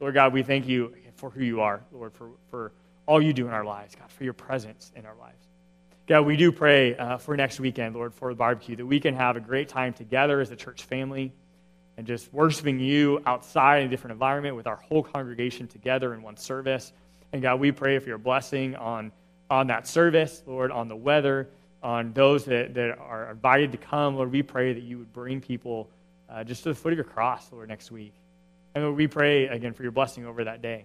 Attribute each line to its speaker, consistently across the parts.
Speaker 1: Lord God, we thank you for who you are, Lord, for, for all you do in our lives, God, for your presence in our lives. God, we do pray uh, for next weekend, Lord, for the barbecue, that we can have a great time together as a church family and just worshiping you outside in a different environment with our whole congregation together in one service. And God, we pray for your blessing on, on that service, Lord, on the weather, on those that, that are invited to come. Lord, we pray that you would bring people uh, just to the foot of your cross, Lord, next week. And we pray again for your blessing over that day.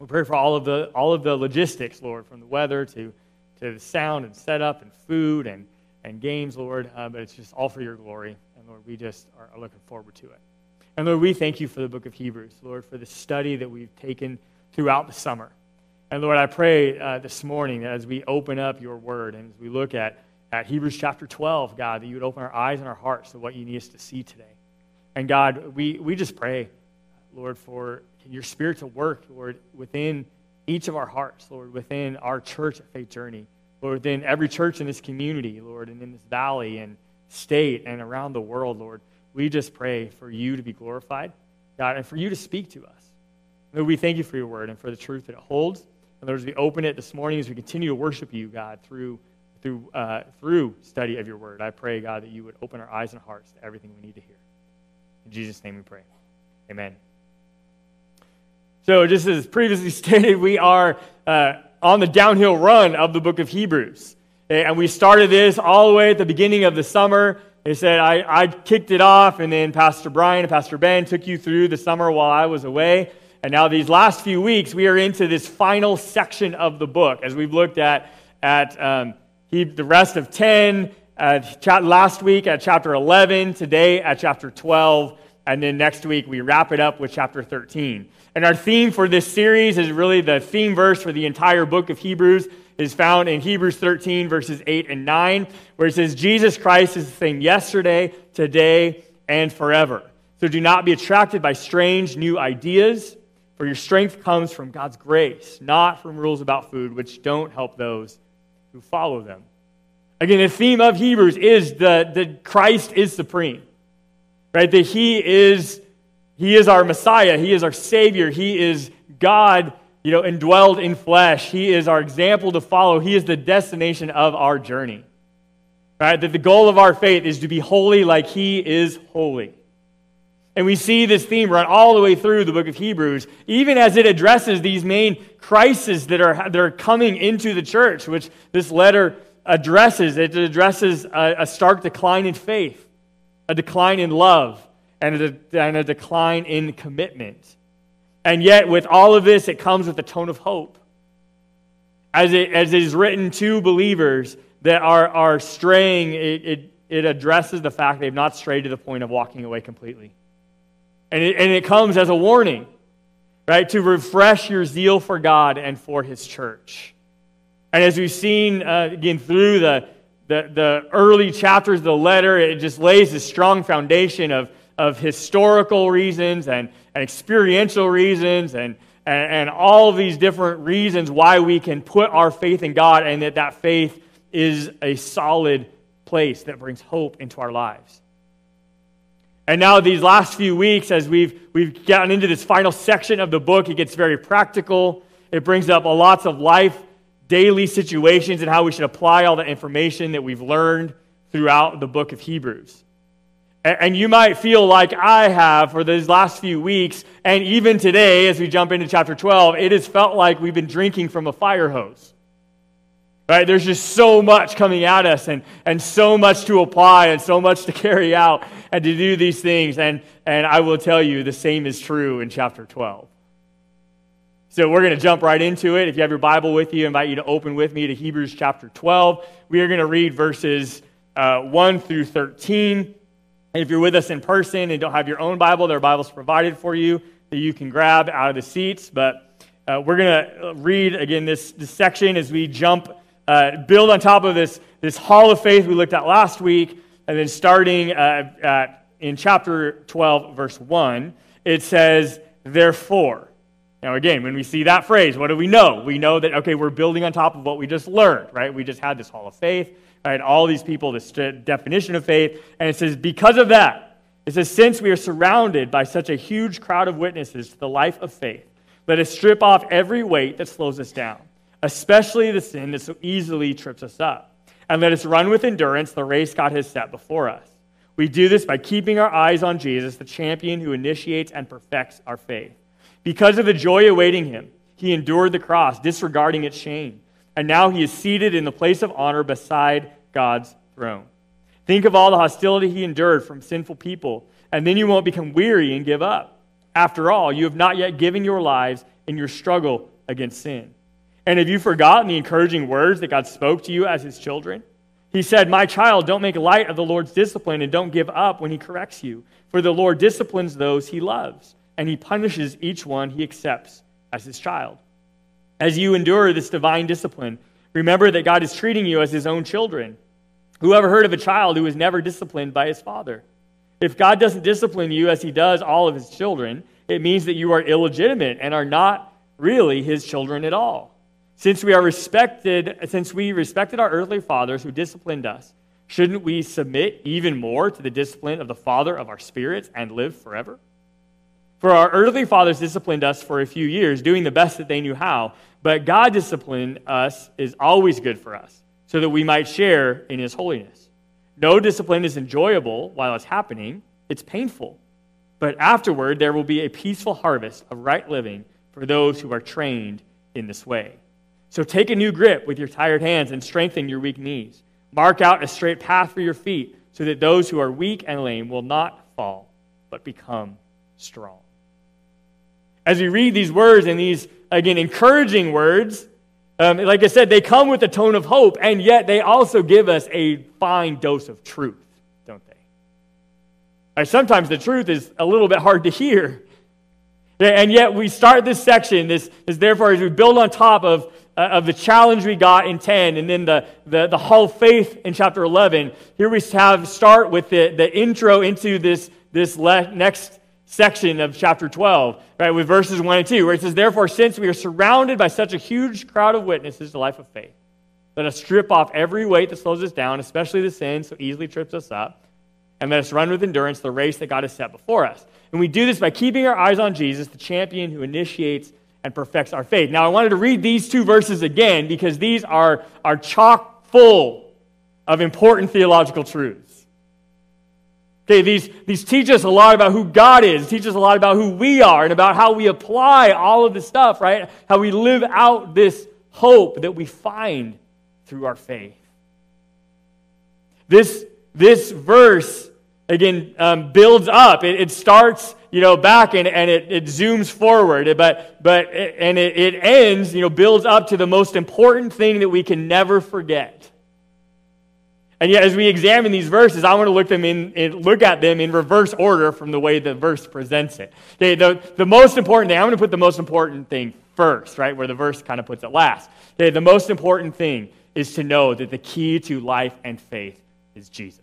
Speaker 1: We pray for all of the, all of the logistics, Lord, from the weather to, to the sound and setup and food and, and games, Lord. Uh, but it's just all for your glory. And Lord, we just are, looking forward to it. And Lord, we thank you for the book of Hebrews, Lord, for the study that we've taken throughout the summer. And Lord, I pray uh, this morning as we open up your word and as we look at, at Hebrews chapter 12, God, that you would open our eyes and our hearts to what you need us to see today. And God, we, we just pray, Lord, for your spirit to work, Lord, within each of our hearts, Lord, within our church at Faith Journey, Lord, within every church in this community, Lord, and in this valley and state and around the world, Lord. We just pray for you to be glorified, God, and for you to speak to us. Lord, we thank you for your word and for the truth that it holds. And Lord, as we open it this morning, as we continue to worship you, God, through, through, uh, through study of your word, I pray, God, that you would open our eyes and hearts to everything we need to hear. In Jesus' name we pray. Amen. So, just as previously stated, we are uh, on the downhill run of the book of Hebrews. And we started this all the way at the beginning of the summer. They said, I, I kicked it off, and then Pastor Brian and Pastor Ben took you through the summer while I was away. And now, these last few weeks, we are into this final section of the book as we've looked at, at um, he, the rest of 10, uh, last week at chapter 11, today at chapter 12, and then next week we wrap it up with chapter 13. And our theme for this series is really the theme verse for the entire book of Hebrews is found in Hebrews 13, verses 8 and 9, where it says, Jesus Christ is the same yesterday, today, and forever. So do not be attracted by strange new ideas for your strength comes from God's grace, not from rules about food, which don't help those who follow them. Again, the theme of Hebrews is that the Christ is supreme, right? That He is, He is our Messiah, He is our Savior, He is God, you know, indwelled in flesh. He is our example to follow. He is the destination of our journey, right? That the goal of our faith is to be holy like He is holy. And we see this theme run all the way through the book of Hebrews, even as it addresses these main crises that are, that are coming into the church, which this letter addresses. It addresses a, a stark decline in faith, a decline in love, and a, and a decline in commitment. And yet, with all of this, it comes with a tone of hope. As it, as it is written to believers that are, are straying, it, it, it addresses the fact they've not strayed to the point of walking away completely. And it, and it comes as a warning, right, to refresh your zeal for God and for His church. And as we've seen uh, again through the, the, the early chapters of the letter, it just lays a strong foundation of, of historical reasons and, and experiential reasons and, and, and all these different reasons why we can put our faith in God and that that faith is a solid place that brings hope into our lives. And now, these last few weeks, as we've, we've gotten into this final section of the book, it gets very practical. It brings up lots of life, daily situations, and how we should apply all the information that we've learned throughout the book of Hebrews. And, you might feel like I have for these last few weeks, and even today, as we jump into chapter 12, it has felt like we've been drinking from a fire hose. Right? There's just so much coming at us and, and so much to apply and so much to carry out and to do these things. And, and I will tell you, the same is true in chapter 12. So we're going to jump right into it. If you have your Bible with you, I invite you to open with me to Hebrews chapter 12. We are going to read verses uh, 1 through 13. And if you're with us in person and don't have your own Bible, there are Bibles provided for you that you can grab out of the seats. But uh, we're going to read again this, this section as we jump uh, build on top of this, this hall of faith we looked at last week, and then starting uh, at, in chapter 12, verse 1, it says, Therefore. Now, again, when we see that phrase, what do we know? We know that, okay, we're building on top of what we just learned, right? We just had this hall of faith, right? All these people, this definition of faith, and it says, Because of that, It says, Since we are surrounded by such a huge crowd of witnesses to the life of faith, let us strip off every weight that slows us down, especially the sin that so easily trips us up. And let us run with endurance the race God has set before us. We do this by keeping our eyes on Jesus, the champion who initiates and perfects our faith. Because of the joy awaiting him, he endured the cross, disregarding its shame. And now he is seated in the place of honor beside God's throne. Think of all the hostility he endured from sinful people, and then you won't become weary and give up. After all, you have not yet given your lives in your struggle against sin. And have you forgotten the encouraging words that God spoke to you as his children? He said, My child, don't make light of the Lord's discipline and don't give up when he corrects you, for the Lord disciplines those he loves, and he punishes each one he accepts as his child. As you endure this divine discipline, remember that God is treating you as his own children. Who ever heard of a child who was never disciplined by his father? If God doesn't discipline you as he does all of his children, it means that you are illegitimate and are not really his children at all. Since we are respected, since we respected our earthly fathers who disciplined us, shouldn't we submit even more to the discipline of the Father of our spirits and live forever? For our earthly fathers disciplined us for a few years, doing the best that they knew how, but God disciplined us is always good for us, so that we might share in his holiness. No discipline is enjoyable while it's happening, it's painful. But afterward, there will be a peaceful harvest of right living for those who are trained in this way. So take a new grip with your tired hands and strengthen your weak knees. Mark out a straight path for your feet so that those who are weak and lame will not fall, but become strong. As we read these words and these, again, encouraging words, um, like I said, they come with a tone of hope, and yet they also give us a fine dose of truth, don't they? Sometimes the truth is a little bit hard to hear. And yet we start this section, this is therefore as we build on top of uh, of the challenge we got in 10 and then the, the, the hall of faith in chapter 11 here we have start with the, the intro into this, this le- next section of chapter 12 right with verses 1 and 2 where it says therefore since we are surrounded by such a huge crowd of witnesses to the life of faith let us strip off every weight that slows us down especially the sin so easily trips us up and let us run with endurance the race that god has set before us and we do this by keeping our eyes on jesus the champion who initiates and perfects our faith. Now, I wanted to read these two verses again because these are, are chock full of important theological truths. Okay, these, these teach us a lot about who God is, teach us a lot about who we are, and about how we apply all of this stuff, right? How we live out this hope that we find through our faith. This, this verse, again, um, builds up. It, it starts you know, back and, and it, it zooms forward, but, but and it, it ends, you know, builds up to the most important thing that we can never forget. And yet, as we examine these verses, I want to look, them in, look at them in reverse order from the way the verse presents it. Okay, the, the most important thing, I'm going to put the most important thing first, right, where the verse kind of puts it last. Okay, the most important thing is to know that the key to life and faith is Jesus.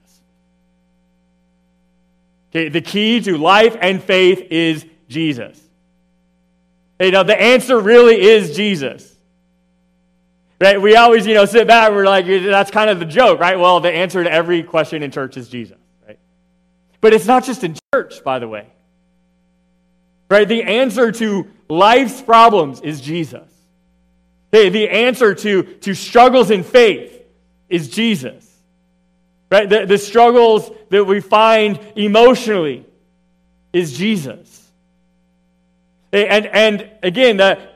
Speaker 1: Okay, the key to life and faith is Jesus. You know, the answer really is Jesus. Right? We always, you know, sit back, we're like, that's kind of the joke, right? Well, the answer to every question in church is Jesus, right? But it's not just in church, by the way. Right? The answer to life's problems is Jesus. Okay, the answer to, to struggles in faith is Jesus. Right? The, the struggles that we find emotionally is Jesus. And, and again, the,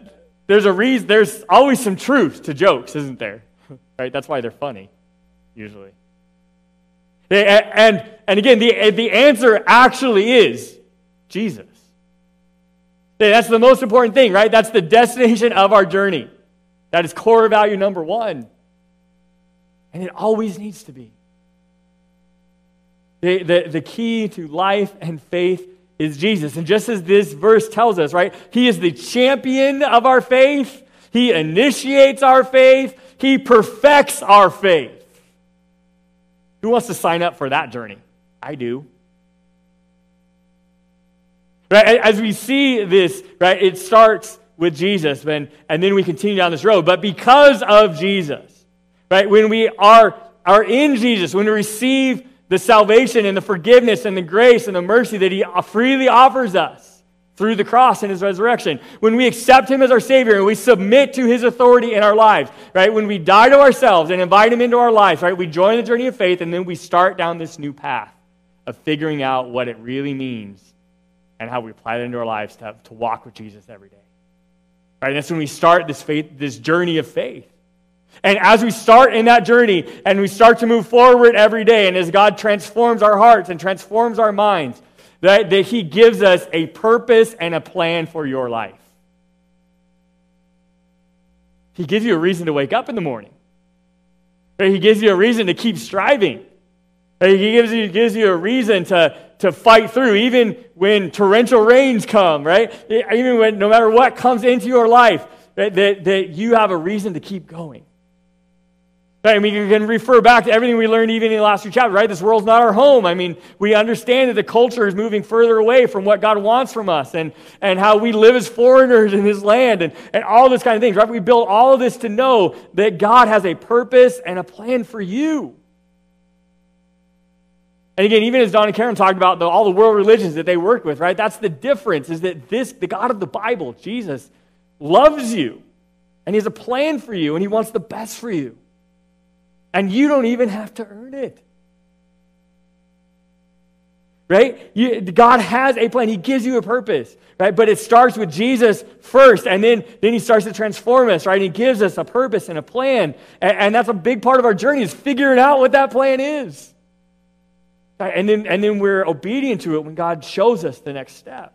Speaker 1: there's a reason, there's always some truth to jokes, isn't there? Right? That's why they're funny, usually. And, and, again, the, the answer actually is Jesus. That's the most important thing, right? That's the destination of our journey. That is core value number one. And it always needs to be. The, the, the key to life and faith is Jesus. And just as this verse tells us, right, He is the champion of our faith, He initiates our faith, He perfects our faith. Who wants to sign up for that journey? I do. Right, as we see this, right, it starts with Jesus, and, and then we continue down this road. But because of Jesus, right, when we are, are in Jesus, when we receive the salvation and the forgiveness and the grace and the mercy that He uh, freely offers us through the cross and His resurrection. When we accept Him as our Savior and we submit to His authority in our lives, right? When we die to ourselves and invite Him into our lives, right? We join the journey of faith and then we start down this new path of figuring out what it really means and how we apply it into our lives to, to walk with Jesus every day. Right? And that's when we start this faith, this journey of faith. And as we start in that journey and we start to move forward every day, and as God transforms our hearts and transforms our minds, that, that He gives us a purpose and a plan for your life. He gives you a reason to wake up in the morning. He gives you a reason to keep striving. He gives you, gives you a reason to, to fight through, even when torrential rains come, right? Even when no matter what comes into your life, that, that, that you have a reason to keep going. I mean, you can refer back to everything we learned even in the last few chapters, right? This world's not our home. I mean, we understand that the culture is moving further away from what God wants from us and, and how we live as foreigners in His land and, and all this kind of things, right? We build all of this to know that God has a purpose and a plan for you. And again, even as Don and Karen talked about the, all the world religions that they work with, right? That's the difference is that this, the God of the Bible, Jesus, loves you and He has a plan for you and He wants the best for you. And you don't even have to earn it. Right? You, God has a plan. He gives you a purpose, right? But it starts with Jesus first, and then, then He starts to transform us, right? He gives us a purpose and a plan. And, and that's a big part of our journey is figuring out what that plan is. Right? And, then, and then we're obedient to it when God shows us the next step.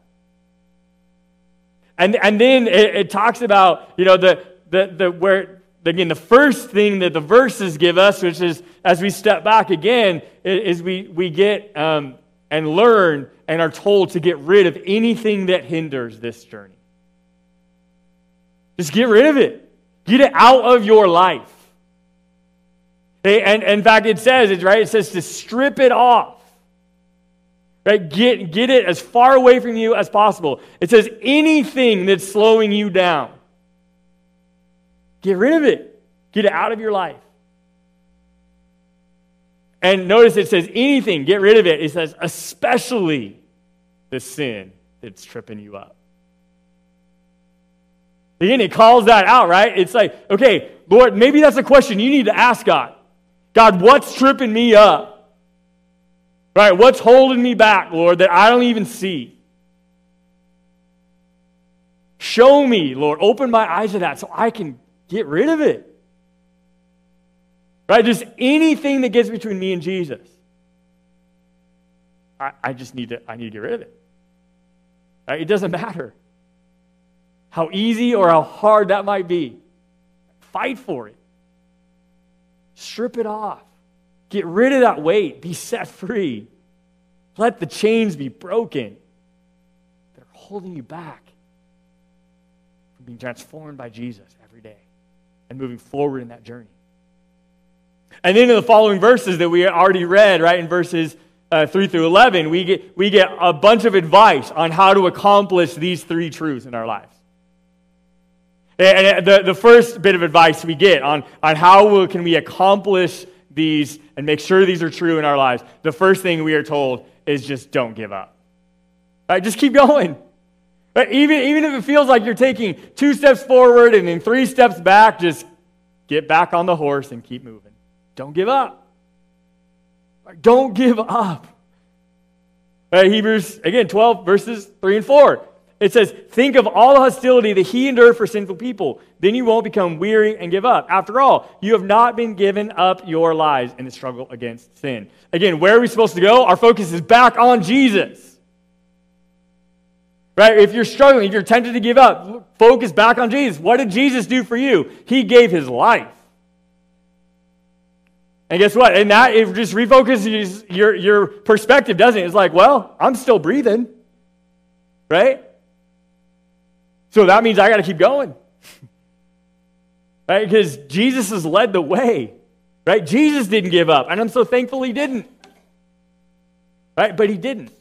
Speaker 1: And, and then it, it talks about, you know, the, the, the, where again, the first thing that the verses give us, which is as we step back again, is we, we get um, and learn and are told to get rid of anything that hinders this journey. Just get rid of it, get it out of your life. And, and in fact, it says, it's right, it says to strip it off. Right? Get, get it as far away from you as possible. It says anything that's slowing you down. Get rid of it. Get it out of your life. And notice it says anything, get rid of it. It says especially the sin that's tripping you up. Again, it calls that out, right? It's like, okay, Lord, maybe that's a question you need to ask God. God, what's tripping me up? Right? What's holding me back, Lord, that I don't even see? Show me, Lord. Open my eyes to that so I can Get rid of it. Right? Just anything that gets between me and Jesus. I, I just need to, I need to get rid of it. Right? It doesn't matter how easy or how hard that might be. Fight for it. Strip it off. Get rid of that weight. Be set free. Let the chains be broken that are holding you back from being transformed by Jesus and moving forward in that journey. And then in the following verses that we already read, right, in verses uh, 3 through 11, we get, we get a bunch of advice on how to accomplish these three truths in our lives. And the, the first bit of advice we get on, on how can we accomplish these and make sure these are true in our lives, the first thing we are told is just don't give up. Right? Just keep going. But even, even if it feels like you're taking two steps forward and then three steps back, just get back on the horse and keep moving. Don't give up. Don't give up. Right, Hebrews, again, 12, verses 3 and 4. It says, Think of all the hostility that he endured for sinful people. Then you won't become weary and give up. After all, you have not been given up your lives in the struggle against sin. Again, where are we supposed to go? Our focus is back on Jesus. Right? If you're struggling, if you're tempted to give up, focus back on Jesus. What did Jesus do for you? He gave his life. And guess what? And that it just refocuses your, your perspective, doesn't it? It's like, well, I'm still breathing. Right? So that means I got to keep going. right? Because Jesus has led the way. Right? Jesus didn't give up. And I'm so thankful he didn't. Right? But he didn't.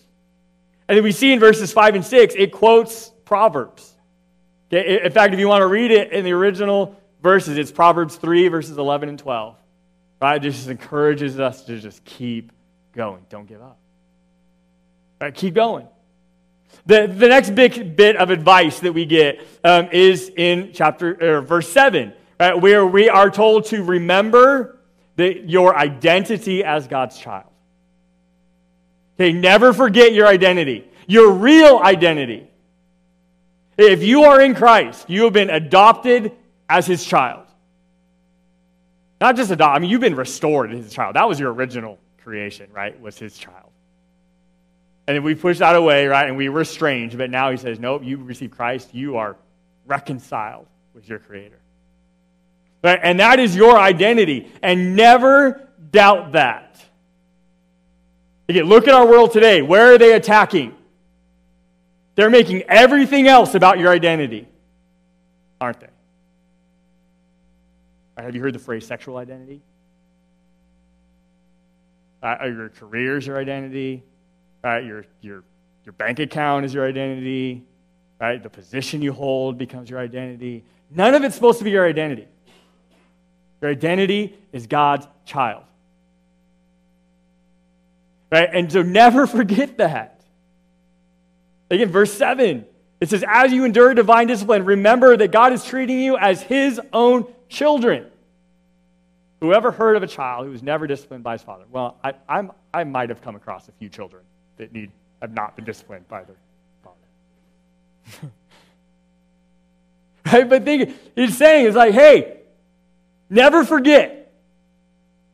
Speaker 1: And then we see in verses 5 and 6, it quotes Proverbs. Okay? In fact, if you want to read it in the original verses, it's Proverbs 3, verses 11 and 12. Right? It just encourages us to just keep going. Don't give up. Right, keep going. The, the next big bit of advice that we get um, is in chapter or verse 7, right, where we are told to remember that your identity as God's child. Okay, never forget your identity, your real identity. If you are in Christ, you have been adopted as his child. Not just adopted, I mean, you've been restored as his child. That was your original creation, right? Was his child. And we push that away, right? And we were estranged. But now he says, nope, you receive Christ. You are reconciled with your Creator. Right? And that is your identity. And never doubt that. Again, look at our world today. Where are they attacking? They're making everything else about your identity, aren't they? Have you heard the phrase sexual identity? Uh, your career is your identity. Right? Your, your, your bank account is your identity. Right? The position you hold becomes your identity. None of it's supposed to be your identity. Your identity is God's child. Right? And so never forget that. Again, verse 7, it says, As you endure divine discipline, remember that God is treating you as his own children. Whoever heard of a child who was never disciplined by his father? Well, I, I'm, I might have come across a few children that need have not been disciplined by their father. right? But think he's saying is like, hey, never forget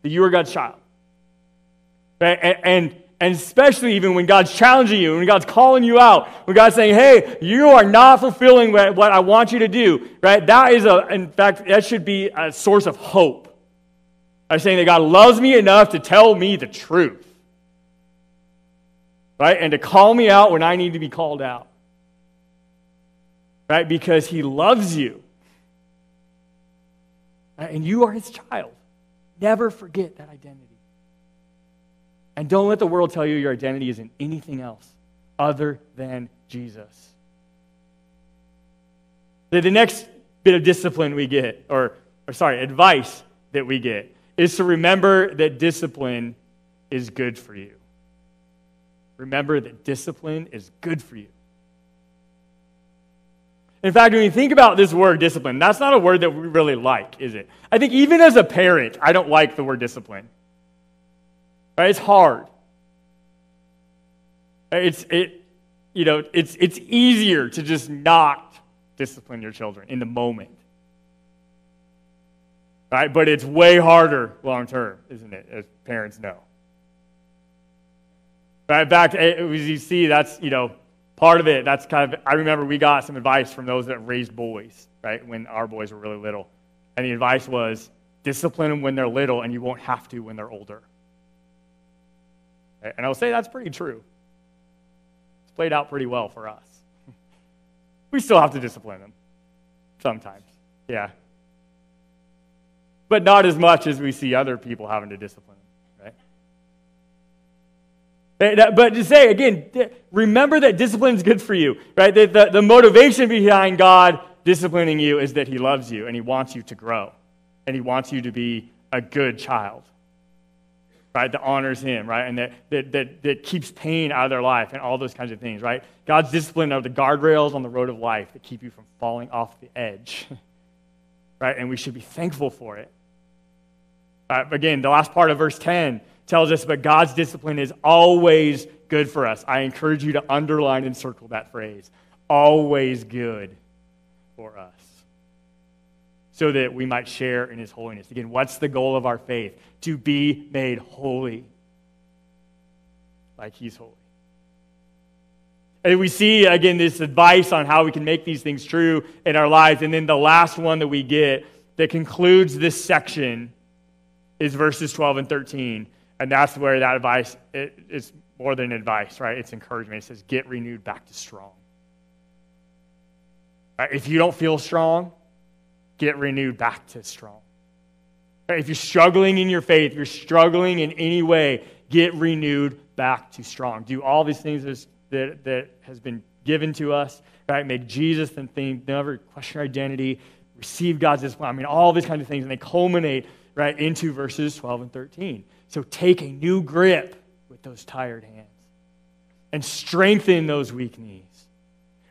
Speaker 1: that you are God's child. And, and, and especially even when God's challenging you, when God's calling you out, when God's saying, hey, you are not fulfilling what, what I want you to do, right? That is a, in fact, that should be a source of hope. I'm saying that God loves me enough to tell me the truth right? And to call me out when I need to be called out, right? Because he loves you. And you are his child. Never forget that identity. And don't let the world tell you your identity is in anything else other than Jesus. The, the next bit of discipline we get, or, or sorry, advice that we get, is to remember that discipline is good for you remember that discipline is good for you. In fact, when you think about this word discipline, that's not a word that we really like, is it? I think even as a parent, I don't like the word discipline. Right? It's hard. It's it, you know, it's it's easier to just not discipline your children in the moment. Right? But it's way harder long term, isn't it? As parents know. Right? In fact, eh, as you see, that's, you know, part of it. That's kind of, I remember we got some advice from those that raised boys, right, when our boys were really little. And the advice was discipline them when they're little, and you won't have to when they're older. And I'll say that's pretty true. It's played out pretty well for us. we still have to discipline them sometimes, yeah. But not as much as we see other people having to discipline them, right? but to say, again, remember that discipline is good for you, right? The, the, the motivation behind God disciplining you is that He loves you and He wants you to grow and He wants you to be a good child, right? That honors Him, right? And that, that, that, that keeps pain out of their life and all those kinds of things, right? God's discipline are the guardrails on the road of life that keep you from falling off the edge, right? And we should be thankful for it. Uh, again, the last part of verse 10 tells us, but God's discipline is always good for us. I encourage you to underline and circle that phrase. Always good for us. So that we might share in his holiness. Again, what's the goal of our faith? To be made holy like he's holy. And we see, again, this advice on how we can make these things true in our lives. And then the last one that we get that concludes this section is verses 12 and 13. And that's where that advice is more than advice, right? It's encouragement. It says, get renewed back to strong. Right? If you don't feel strong, get renewed back to strong. If you're struggling in your faith, you're struggling in any way, get renewed back to strong. Do all these things that, that has been given to us, right? Make Jesus the thing, never question your identity, receive God's discipline. I mean, all these kinds of things, and they culminate right into verses 12 and 13. So take a new grip with those tired hands and strengthen those weak knees.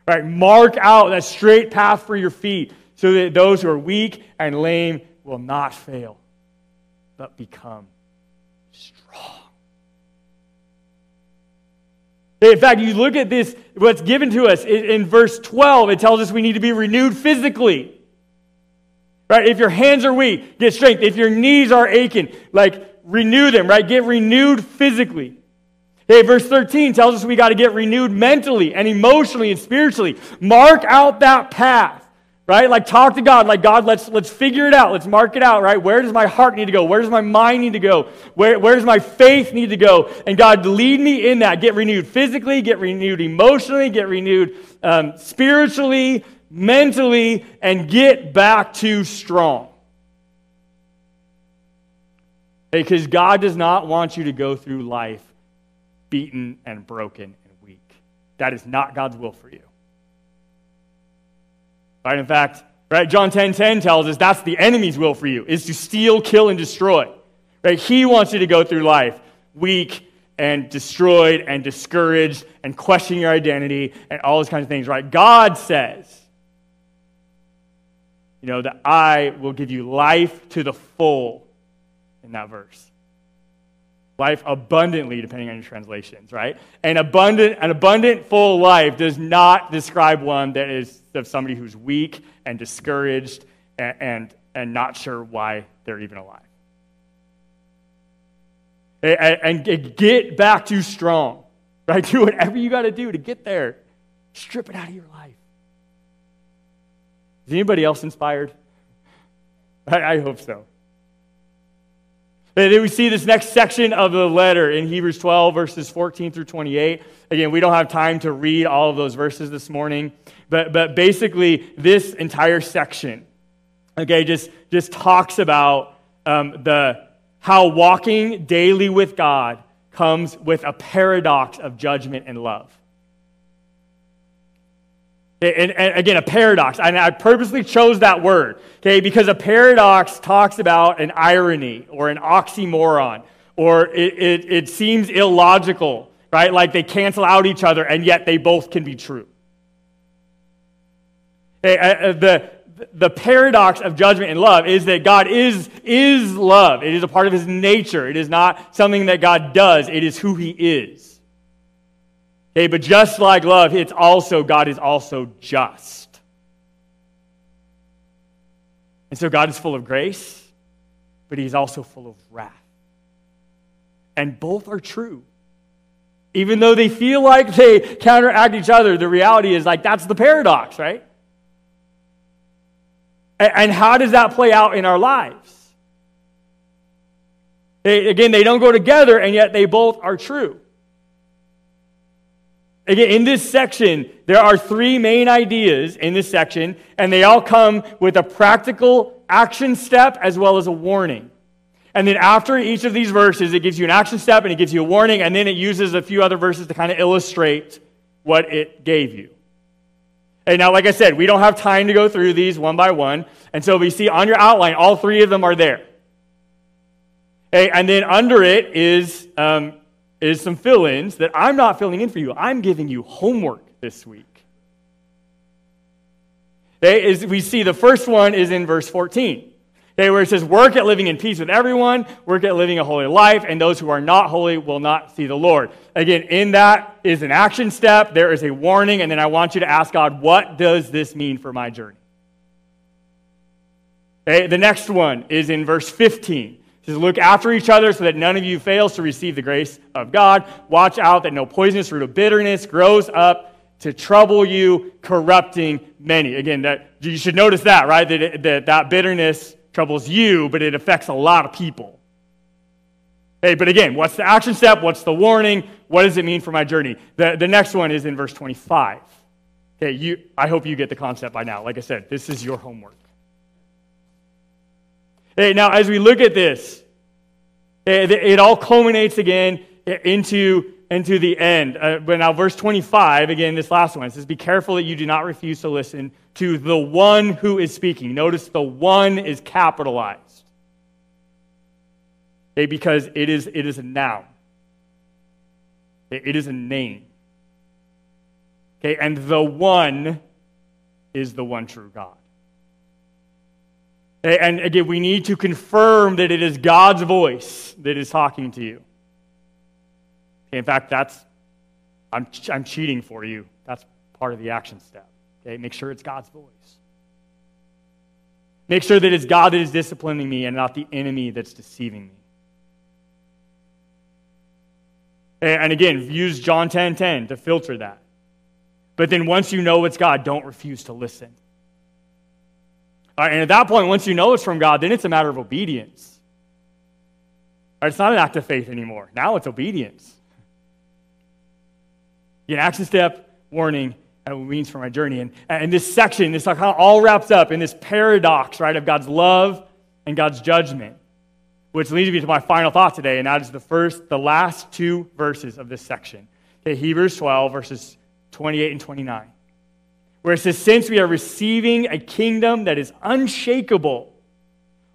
Speaker 1: Right? Mark out that straight path for your feet so that those who are weak and lame will not fail, but become strong. In fact, you look at this, what's given to us in verse 12, it tells us we need to be renewed physically. Right? If your hands are weak, get strength. If your knees are aching, like renew them, right? Get renewed physically. Hey, verse 13 tells us we got to get renewed mentally and emotionally and spiritually. Mark out that path right? Like talk to God, like God, let's let's figure it out. Let's mark it out, right? Where does my heart need to go? Where does my mind need to go? Where, where does my faith need to go? And God, lead me in that. Get renewed physically, get renewed emotionally, get renewed um, spiritually, mentally, and get back to strong. Because God does not want you to go through life beaten and broken and weak. That is not God's will for you. Right? In fact, right, John 10 10 tells us that's the enemy's will for you, is to steal, kill, and destroy. Right? He wants you to go through life weak and destroyed and discouraged and questioning your identity and all those kinds of things, right? God says, you know, that I will give you life to the full in that verse life abundantly depending on your translations right? An abundant an abundant full life does not describe one that is of somebody who's weak and discouraged and and, and not sure why they're even alive. And, and get back to strong right? Do whatever you got to do to get there. Strip it out of your life. Is anybody else inspired? I, I hope so and then we see this next section of the letter in Hebrews 12, verses 14 through 28. Again, we don't have time to read all of those verses this morning, but, but basically, this entire section, okay, just, just talks about um, the, how walking daily with God comes with a paradox of judgment and love. And, and, again, a paradox. And I purposely chose that word, okay, because a paradox talks about an irony or an oxymoron, or it, it, it seems illogical, right? Like they cancel out each other, and yet they both can be true. Okay, the, the paradox of judgment and love is that God is, is love. It is a part of his nature. It is not something that God does, it is who he is. Okay, but just like love, it's also, God is also just. And so God is full of grace, but he's also full of wrath. And both are true. Even though they feel like they counteract each other, the reality is like that's the paradox, right? And how does that play out in our lives? They, again, they don't go together, and yet they both are true. Again, in this section, there are three main ideas in this section, and they all come with a practical action step as well as a warning. And then after each of these verses, it gives you an action step and it gives you a warning, and then it uses a few other verses to kind of illustrate what it gave you. And now, like I said, we don't have time to go through these one by one. And so we see on your outline, all three of them are there. Okay, and then under it is um, is some fill ins that I'm not filling in for you. I'm giving you homework this week. Okay, is, we see the first one is in verse 14. Okay, where it says, Work at living in peace with everyone, work at living a holy life, and those who are not holy will not see the Lord. Again, in that is an action step, there is a warning, and then I want you to ask God, What does this mean for my journey? Okay, the next one is in verse 15 says, Look after each other so that none of you fails to receive the grace of God. Watch out that no poisonous root of bitterness grows up to trouble you, corrupting many. Again, that, you should notice that, right? That, that that bitterness troubles you, but it affects a lot of people. Hey, but again, what's the action step? What's the warning? What does it mean for my journey? The, the next one is in verse 25. Okay, you, I hope you get the concept by now. Like I said, this is your homework. Now, as we look at this, it, it all culminates again into, into the end. Uh, but now, verse 25, again, this last one says, Be careful that you do not refuse to listen to the one who is speaking. Notice the one is capitalized. Okay, because it is, it is a noun. It is a name. Okay, and the one is the one true God. And again, we need to confirm that it is God's voice that is talking to you. In fact, that's, I'm, I'm cheating for you. That's part of the action step. Okay, make sure it's God's voice. Make sure that it's God that is disciplining me and not the enemy that's deceiving me. And again, use John 10 10 to filter that. But then once you know it's God, don't refuse to listen. And at that point, once you know it's from God, then it's a matter of obedience. it's not an act of faith anymore. Now it's obedience. An action step, warning, and what means for my journey. And, and this section, this kind of all wraps up in this paradox, right, of God's love and God's judgment. Which leads me to my final thought today, and that is the first, the last two verses of this section. Okay, Hebrews 12, verses 28 and 29, where it says, Since we are receiving a kingdom that is unshakable,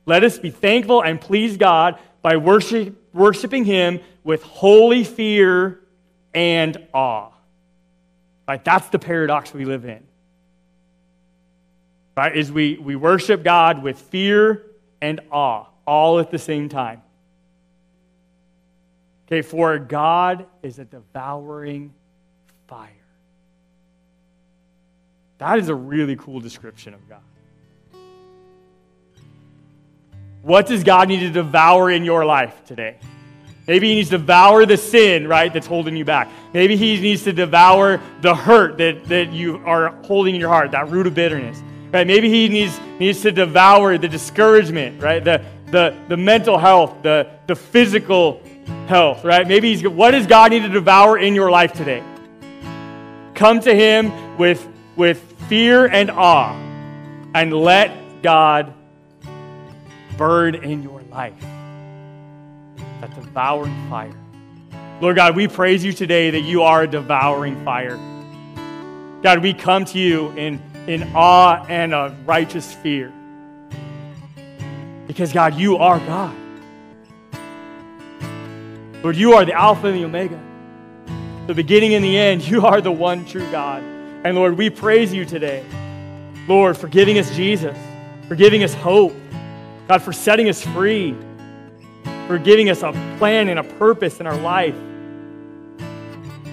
Speaker 1: let us be thankful and please God by worship, worshiping Him with holy fear and awe. Right? That's the paradox we live in. Right? Is we, we worship God with fear and awe all at the same time. Okay, for God is a devouring fire. That is a really cool description of God. What does God need to devour in your life today? Maybe he needs to devour the sin, right, that's holding you back. Maybe he needs to devour the hurt that, that you are holding in your heart, that root of bitterness. Right? Maybe he needs, needs to devour the discouragement, right? The, the, the mental health, the, the physical health, right? Maybe he's, what does God need to devour in your life today? Come to him with, with fear and awe and let God burn in your life. That devouring fire. Lord God, we praise you today that you are a devouring fire. God, we come to you in, in awe and a righteous fear. Because, God, you are God. Lord, you are the Alpha and the Omega, the beginning and the end. You are the one true God. And Lord, we praise you today. Lord, for giving us Jesus, for giving us hope. God, for setting us free, for giving us a plan and a purpose in our life.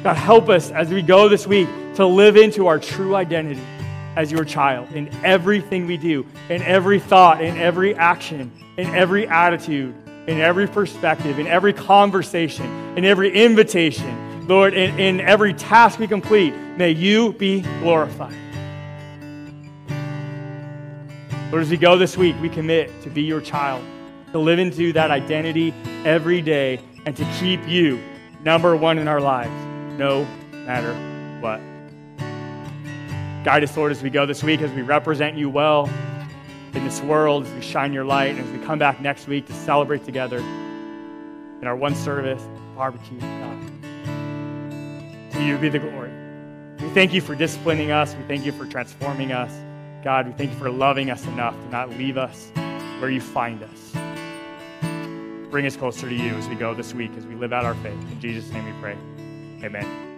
Speaker 1: God, help us as we go this week to live into our true identity as your child in everything we do, in every thought, in every action, in every attitude, in every perspective, in every conversation, in every invitation. Lord, in, in every task we complete, may you be glorified. Lord, as we go this week, we commit to be your child, to live into that identity every day, and to keep you number one in our lives, no matter what. Guide us, Lord, as we go this week, as we represent you well in this world, as we shine your light, and as we come back next week to celebrate together in our one service, barbecue. God. To you be the glory. We thank you for disciplining us. We thank you for transforming us. God, we thank you for loving us enough to not leave us where you find us. Bring us closer to you as we go this week, as we live out our faith. In Jesus' name we pray. Amen.